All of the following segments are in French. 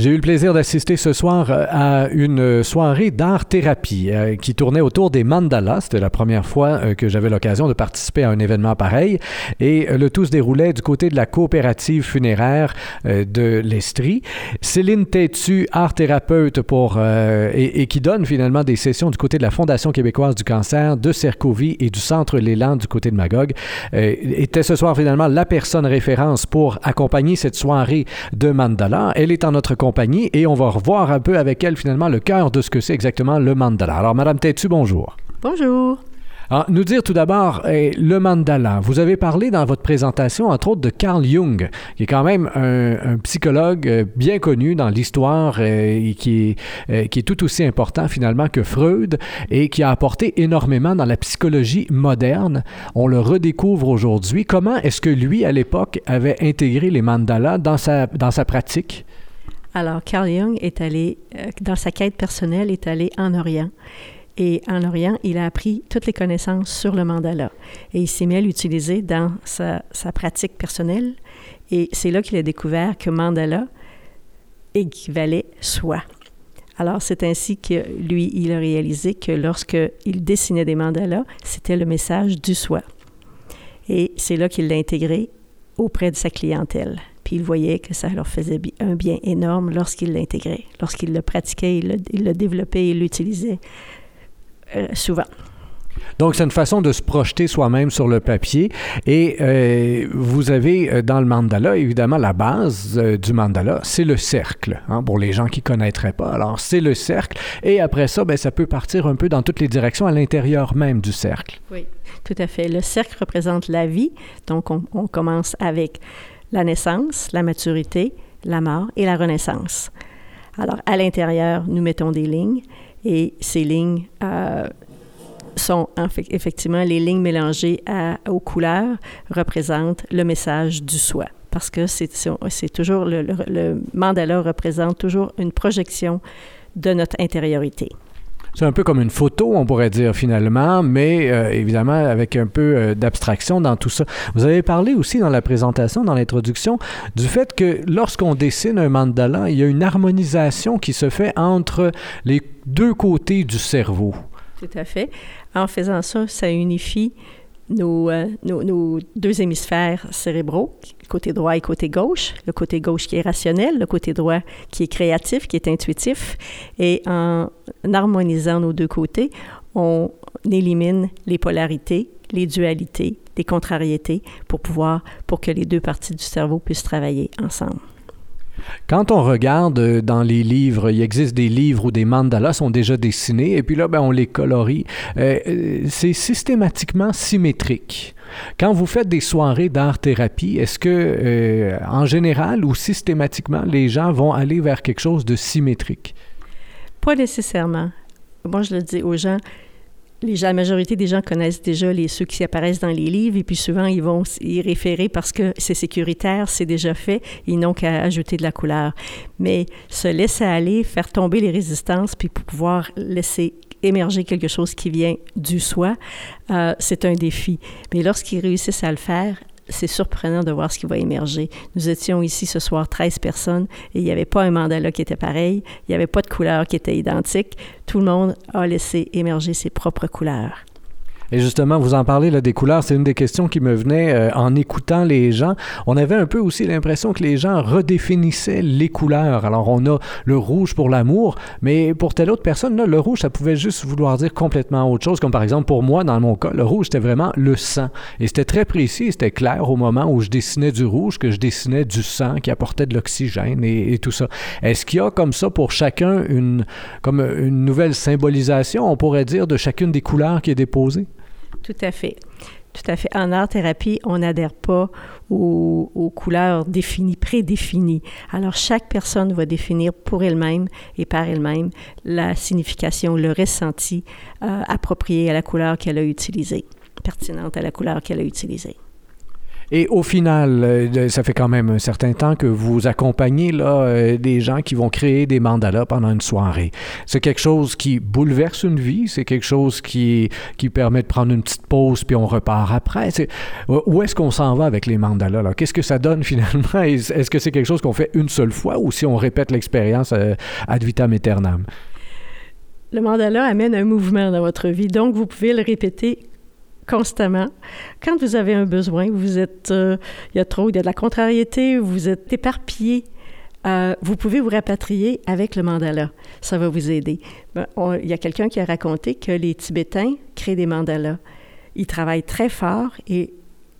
J'ai eu le plaisir d'assister ce soir euh, à une soirée d'art-thérapie euh, qui tournait autour des mandalas. C'était la première fois euh, que j'avais l'occasion de participer à un événement pareil. Et le tout se déroulait du côté de la coopérative funéraire de l'Estrie. Céline Tétu, art-thérapeute pour, et, qui donne finalement des sessions du côté de la Fondation québécoise du cancer, de Cercovie et du Centre Léland du côté de Magog, était ce soir finalement la personne référence pour accompagner cette soirée de mandala. Elle est en notre compagnie et on va revoir un peu avec elle finalement le cœur de ce que c'est exactement le mandala. Alors, Madame Tétu, bonjour. Bonjour. Alors, nous dire tout d'abord eh, le mandala. Vous avez parlé dans votre présentation, entre autres, de Carl Jung, qui est quand même un, psychologue euh, bien connu dans l'histoire euh, et qui est, euh, qui est tout aussi important finalement que Freud et qui a apporté énormément dans la psychologie moderne. On le redécouvre aujourd'hui. Comment est-ce que lui, à l'époque, avait intégré les mandalas dans sa, dans sa pratique? Alors, Carl Jung est allé, euh, dans sa quête personnelle, est allé en Orient. Et en Orient, il a appris toutes les connaissances sur le mandala. Et il s'est mis à l'utiliser dans sa, sa, pratique personnelle. Et c'est là qu'il a découvert que mandala équivalait soi. Alors, c'est ainsi que lui, il a réalisé que lorsque il dessinait des mandalas, c'était le message du soi. Et c'est là qu'il l'a intégré auprès de sa clientèle il voyait que ça leur faisait un bien énorme lorsqu'il l'intégrait, lorsqu'il le pratiquait, il le, développait, il l'utilisait euh, souvent. Donc, c'est une façon de se projeter soi-même sur le papier. Et euh, vous avez euh, dans le mandala, évidemment, la base du mandala, c'est le cercle, hein, pour les gens qui ne connaîtraient pas. Alors, c'est le cercle. Et après ça, ben, ça peut partir un peu dans toutes les directions à l'intérieur même du cercle. Oui, tout à fait. Le cercle représente la vie. Donc, on, on commence avec la naissance, la maturité, la mort et la renaissance. Alors, à l'intérieur, nous mettons des lignes et ces lignes euh, sont effectivement les lignes mélangées aux couleurs représentent le message du soi. Parce que c'est toujours le mandala représente toujours une projection de notre intériorité. C'est un peu comme une photo, on pourrait dire finalement, mais euh, évidemment avec un peu euh, d'abstraction dans tout ça. Vous avez parlé aussi dans la présentation, dans l'introduction, du fait que lorsqu'on dessine un mandala, il y a une harmonisation qui se fait entre les deux côtés du cerveau. Tout à fait. En faisant ça, ça unifie euh, nos, nos, deux hémisphères cérébraux, côté droit et côté gauche. Le côté gauche qui est rationnel, le côté droit qui est créatif, qui est intuitif. Et en harmonisant nos deux côtés, on élimine les polarités, les dualités, les contrariétés pour pouvoir, pour que les deux parties du cerveau puissent travailler ensemble. Quand on regarde euh, dans les livres, il existe des livres où des mandalas sont déjà dessinés et puis là, ben, on les colorie. Euh, euh, c'est systématiquement symétrique. Quand vous faites des soirées d'art-thérapie, est-ce que, en général ou systématiquement, les gens vont aller vers quelque chose de symétrique? Pas nécessairement. Moi, je le dis aux gens, les la majorité des gens connaissent déjà les, ceux qui apparaissent dans les livres et puis souvent ils vont y référer parce que c'est sécuritaire, c'est déjà fait, ils n'ont qu'à ajouter de la couleur. Mais se laisser aller, faire tomber les résistances puis pour pouvoir laisser émerger quelque chose qui vient du soi, euh, c'est un défi. Mais lorsqu'ils réussissent à le faire, c'est surprenant de voir ce qui va émerger. Nous étions ici ce soir 13 personnes et il n'y avait pas un mandala qui était pareil, il n'y avait pas de couleur qui était identique. Tout le monde a laissé émerger ses propres couleurs. Et justement, vous en parlez là, des couleurs, c'est une des questions qui me venait euh, en écoutant les gens. On avait un peu aussi l'impression que les gens redéfinissaient les couleurs. Alors, on a le rouge pour l'amour, mais pour telle autre personne, là, le rouge, ça pouvait juste vouloir dire complètement autre chose. Comme par exemple, pour moi, dans mon cas, le rouge, c'était vraiment le sang. Et c'était très précis, c'était clair au moment où je dessinais du rouge, que je dessinais du sang qui apportait de l'oxygène et, et, tout ça. Est-ce qu'il y a comme ça pour chacun une, comme une nouvelle symbolisation, on pourrait dire, de chacune des couleurs qui est déposée? Tout à fait. Tout à fait. En art-thérapie, on n'adhère pas aux, couleurs définies, prédéfinies. Alors, chaque personne va définir pour elle-même et par elle-même la signification, le ressenti euh, approprié à la couleur qu'elle a utilisée, pertinente à la couleur qu'elle a utilisée. Et au final, euh, ça fait quand même un certain temps que vous accompagnez là, euh, des gens qui vont créer des mandalas pendant une soirée. C'est quelque chose qui bouleverse une vie, c'est quelque chose qui, qui permet de prendre une petite pause puis on repart après. où est-ce qu'on s'en va avec les mandalas? Qu'est-ce que ça donne finalement? Est-ce que c'est quelque chose qu'on fait une seule fois ou si on répète l'expérience euh, ad vitam aeternam? Le mandala amène un mouvement dans votre vie, donc vous pouvez le répéter constamment. Quand vous avez un besoin, vous êtes, euh, il y a trop, il y a de la contrariété, vous êtes éparpillé, euh, vous pouvez vous rapatrier avec le mandala. Ça va vous aider. Ben, il y a quelqu'un qui a raconté que les Tibétains créent des mandalas. Ils travaillent très fort et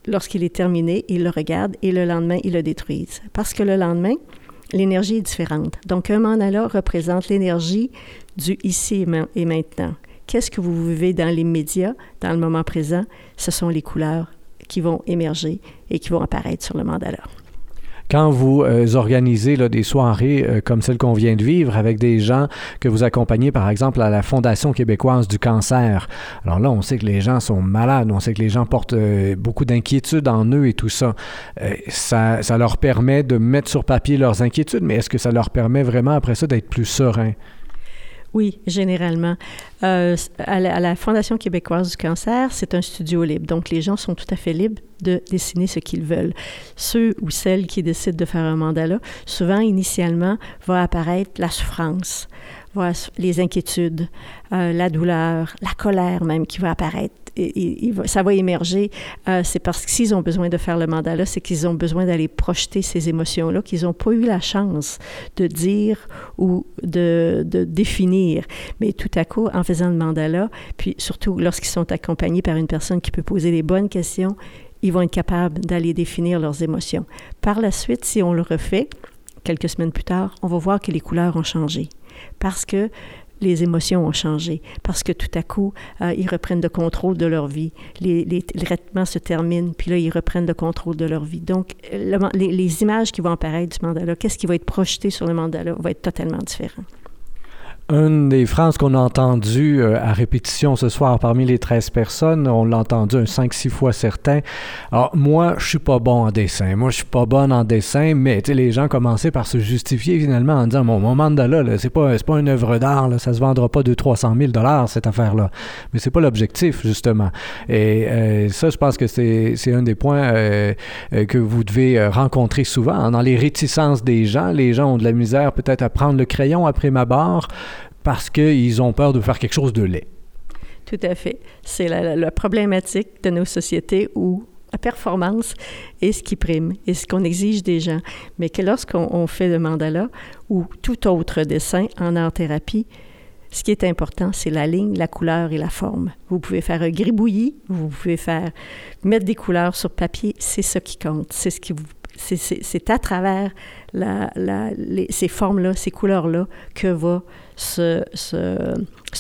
lorsqu'il est terminé, ils le regardent et le lendemain, ils le détruisent. Parce que le lendemain, l'énergie est différente. Donc, un mandala représente l'énergie du ici et maintenant qu'est-ce que vous vivez dans les médias, dans le moment présent, ce sont les couleurs qui vont émerger et qui vont apparaître sur le mandala. Quand vous euh, organisez des soirées euh, comme celle qu'on vient de vivre avec des gens que vous accompagnez, par exemple, à la Fondation québécoise du cancer, alors là, on sait que les gens sont malades, on sait que les gens portent euh, beaucoup d'inquiétudes en eux et tout ça. ça. Ça leur permet de mettre sur papier leurs inquiétudes, mais est-ce que ça leur permet vraiment après ça d'être plus serein? Oui, généralement. Euh, à, la, Fondation québécoise du cancer, c'est un studio libre. Donc, les gens sont tout à fait libres de dessiner ce qu'ils veulent. Ceux ou celles qui décident de faire un mandala, souvent, initialement, va apparaître la souffrance, les inquiétudes, euh, la douleur, la colère même qui va apparaître ça va émerger. Euh, c'est parce que s'ils ont besoin de faire le mandala, c'est qu'ils ont besoin d'aller projeter ces émotions-là qu'ils n'ont pas eu la chance de dire ou de, de, définir. Mais tout à coup, en faisant le mandala, puis surtout lorsqu'ils sont accompagnés par une personne qui peut poser les bonnes questions, ils vont être capables d'aller définir leurs émotions. Par la suite, si on le refait, quelques semaines plus tard, on va voir que les couleurs ont changé. Parce que les émotions ont changé parce que tout à coup, euh, ils reprennent le contrôle de leur vie. Les, les, traitements se terminent, puis là, ils reprennent le contrôle de leur vie. Donc, les, les, images qui vont apparaître du mandala, qu'est-ce qui va être projeté sur le mandala, va être totalement différent. Une des phrases qu'on a entendues euh, à répétition ce soir parmi les 13 personnes, on l'a entendu un 5-6 fois certain. Alors, moi, je suis pas bon en dessin. Moi, je suis pas bonne en dessin, mais les gens commençaient par se justifier finalement en disant Mon, mon mandala, c'est pas, pas une œuvre d'art, ça se vendra pas de 300 000 cette affaire-là. Mais c'est pas l'objectif, justement. Et euh, ça, je pense que c'est un des points euh, que vous devez rencontrer souvent. Dans les réticences des gens, les gens ont de la misère peut-être à prendre le crayon après ma barre parce qu'ils ont peur de faire quelque chose de laid. Tout à fait. C'est la, problématique de nos sociétés où la performance est ce qui prime et ce qu'on exige des gens. Mais que lorsqu'on fait le mandala ou tout autre dessin en art-thérapie, ce qui est important, c'est la ligne, la couleur et la forme. Vous pouvez faire un gribouillis, vous pouvez faire mettre des couleurs sur papier, c'est ça qui compte. C'est ce qui vous c'est à travers ces formes-là, ces couleurs-là, que va se,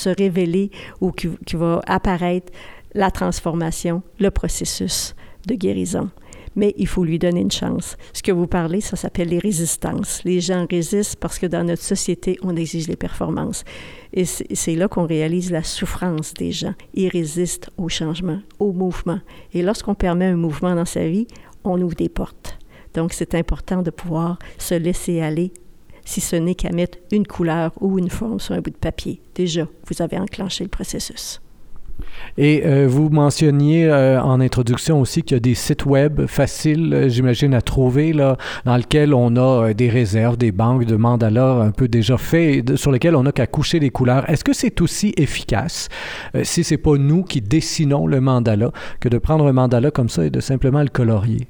révéler ou qui, va apparaître la transformation, le processus de guérison. Mais il faut lui donner une chance. Ce que vous parlez, ça s'appelle les résistances. Les gens résistent parce que dans notre société, on exige les performances. Et c'est là qu'on réalise la souffrance des gens. Ils résistent au changement, au mouvement. Et lorsqu'on permet un mouvement dans sa vie, on ouvre des portes. Donc, c'est important de pouvoir se laisser aller, si ce n'est qu'à mettre une couleur ou une forme sur un bout de papier. Déjà, vous avez enclenché le processus. Et euh, vous mentionniez euh, en introduction aussi qu'il y a des sites web faciles, euh, j'imagine, à trouver, là, dans lesquels on a des réserves, des banques de mandalas un peu déjà faits, sur lesquels on n'a qu'à coucher des couleurs. Est-ce que c'est aussi efficace, si c'est pas nous qui dessinons le mandala, que de prendre un mandala comme ça et de simplement le colorier?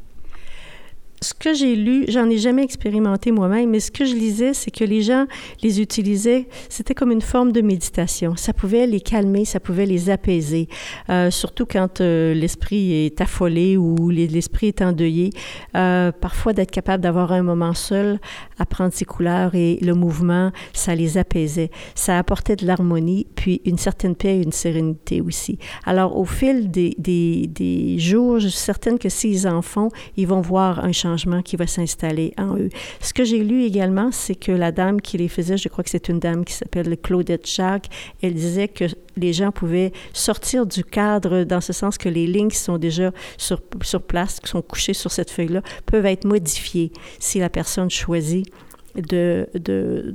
Ce que j'ai lu, j'en ai jamais expérimenté moi-même, mais ce que je lisais, c'est que les gens les utilisaient, c'était comme une forme de méditation. Ça pouvait les calmer, ça pouvait les apaiser, euh, surtout quand euh, l'esprit est affolé ou l'esprit est endeuillé. Euh, parfois, d'être capable d'avoir un moment seul, à prendre ses couleurs et le mouvement, ça les apaisait. Ça apportait de l'harmonie, puis une certaine paix et une sérénité aussi. Alors, au fil des, des, jours, je suis certaine que s'ils en font, ils vont voir un changement qui va s'installer en eux. Ce que j'ai lu également, c'est que la dame qui les faisait, je crois que c'est une dame qui s'appelle Claudette Jacques, elle disait que les gens pouvaient sortir du cadre dans ce sens que les lignes qui sont déjà sur, sur place, qui sont couchées sur cette feuille-là, peuvent être modifiées si la personne choisit de, de,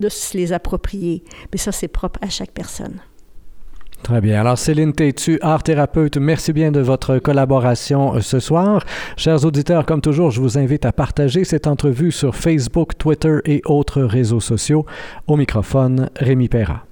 de se les approprier. Mais ça, c'est propre à chaque personne. Très bien. Alors, Céline Tétu, art thérapeute, merci bien de votre collaboration euh, ce soir. Chers auditeurs, comme toujours, je vous invite à partager cette entrevue sur Facebook, Twitter et autres réseaux sociaux. Au microphone, Rémi Perra.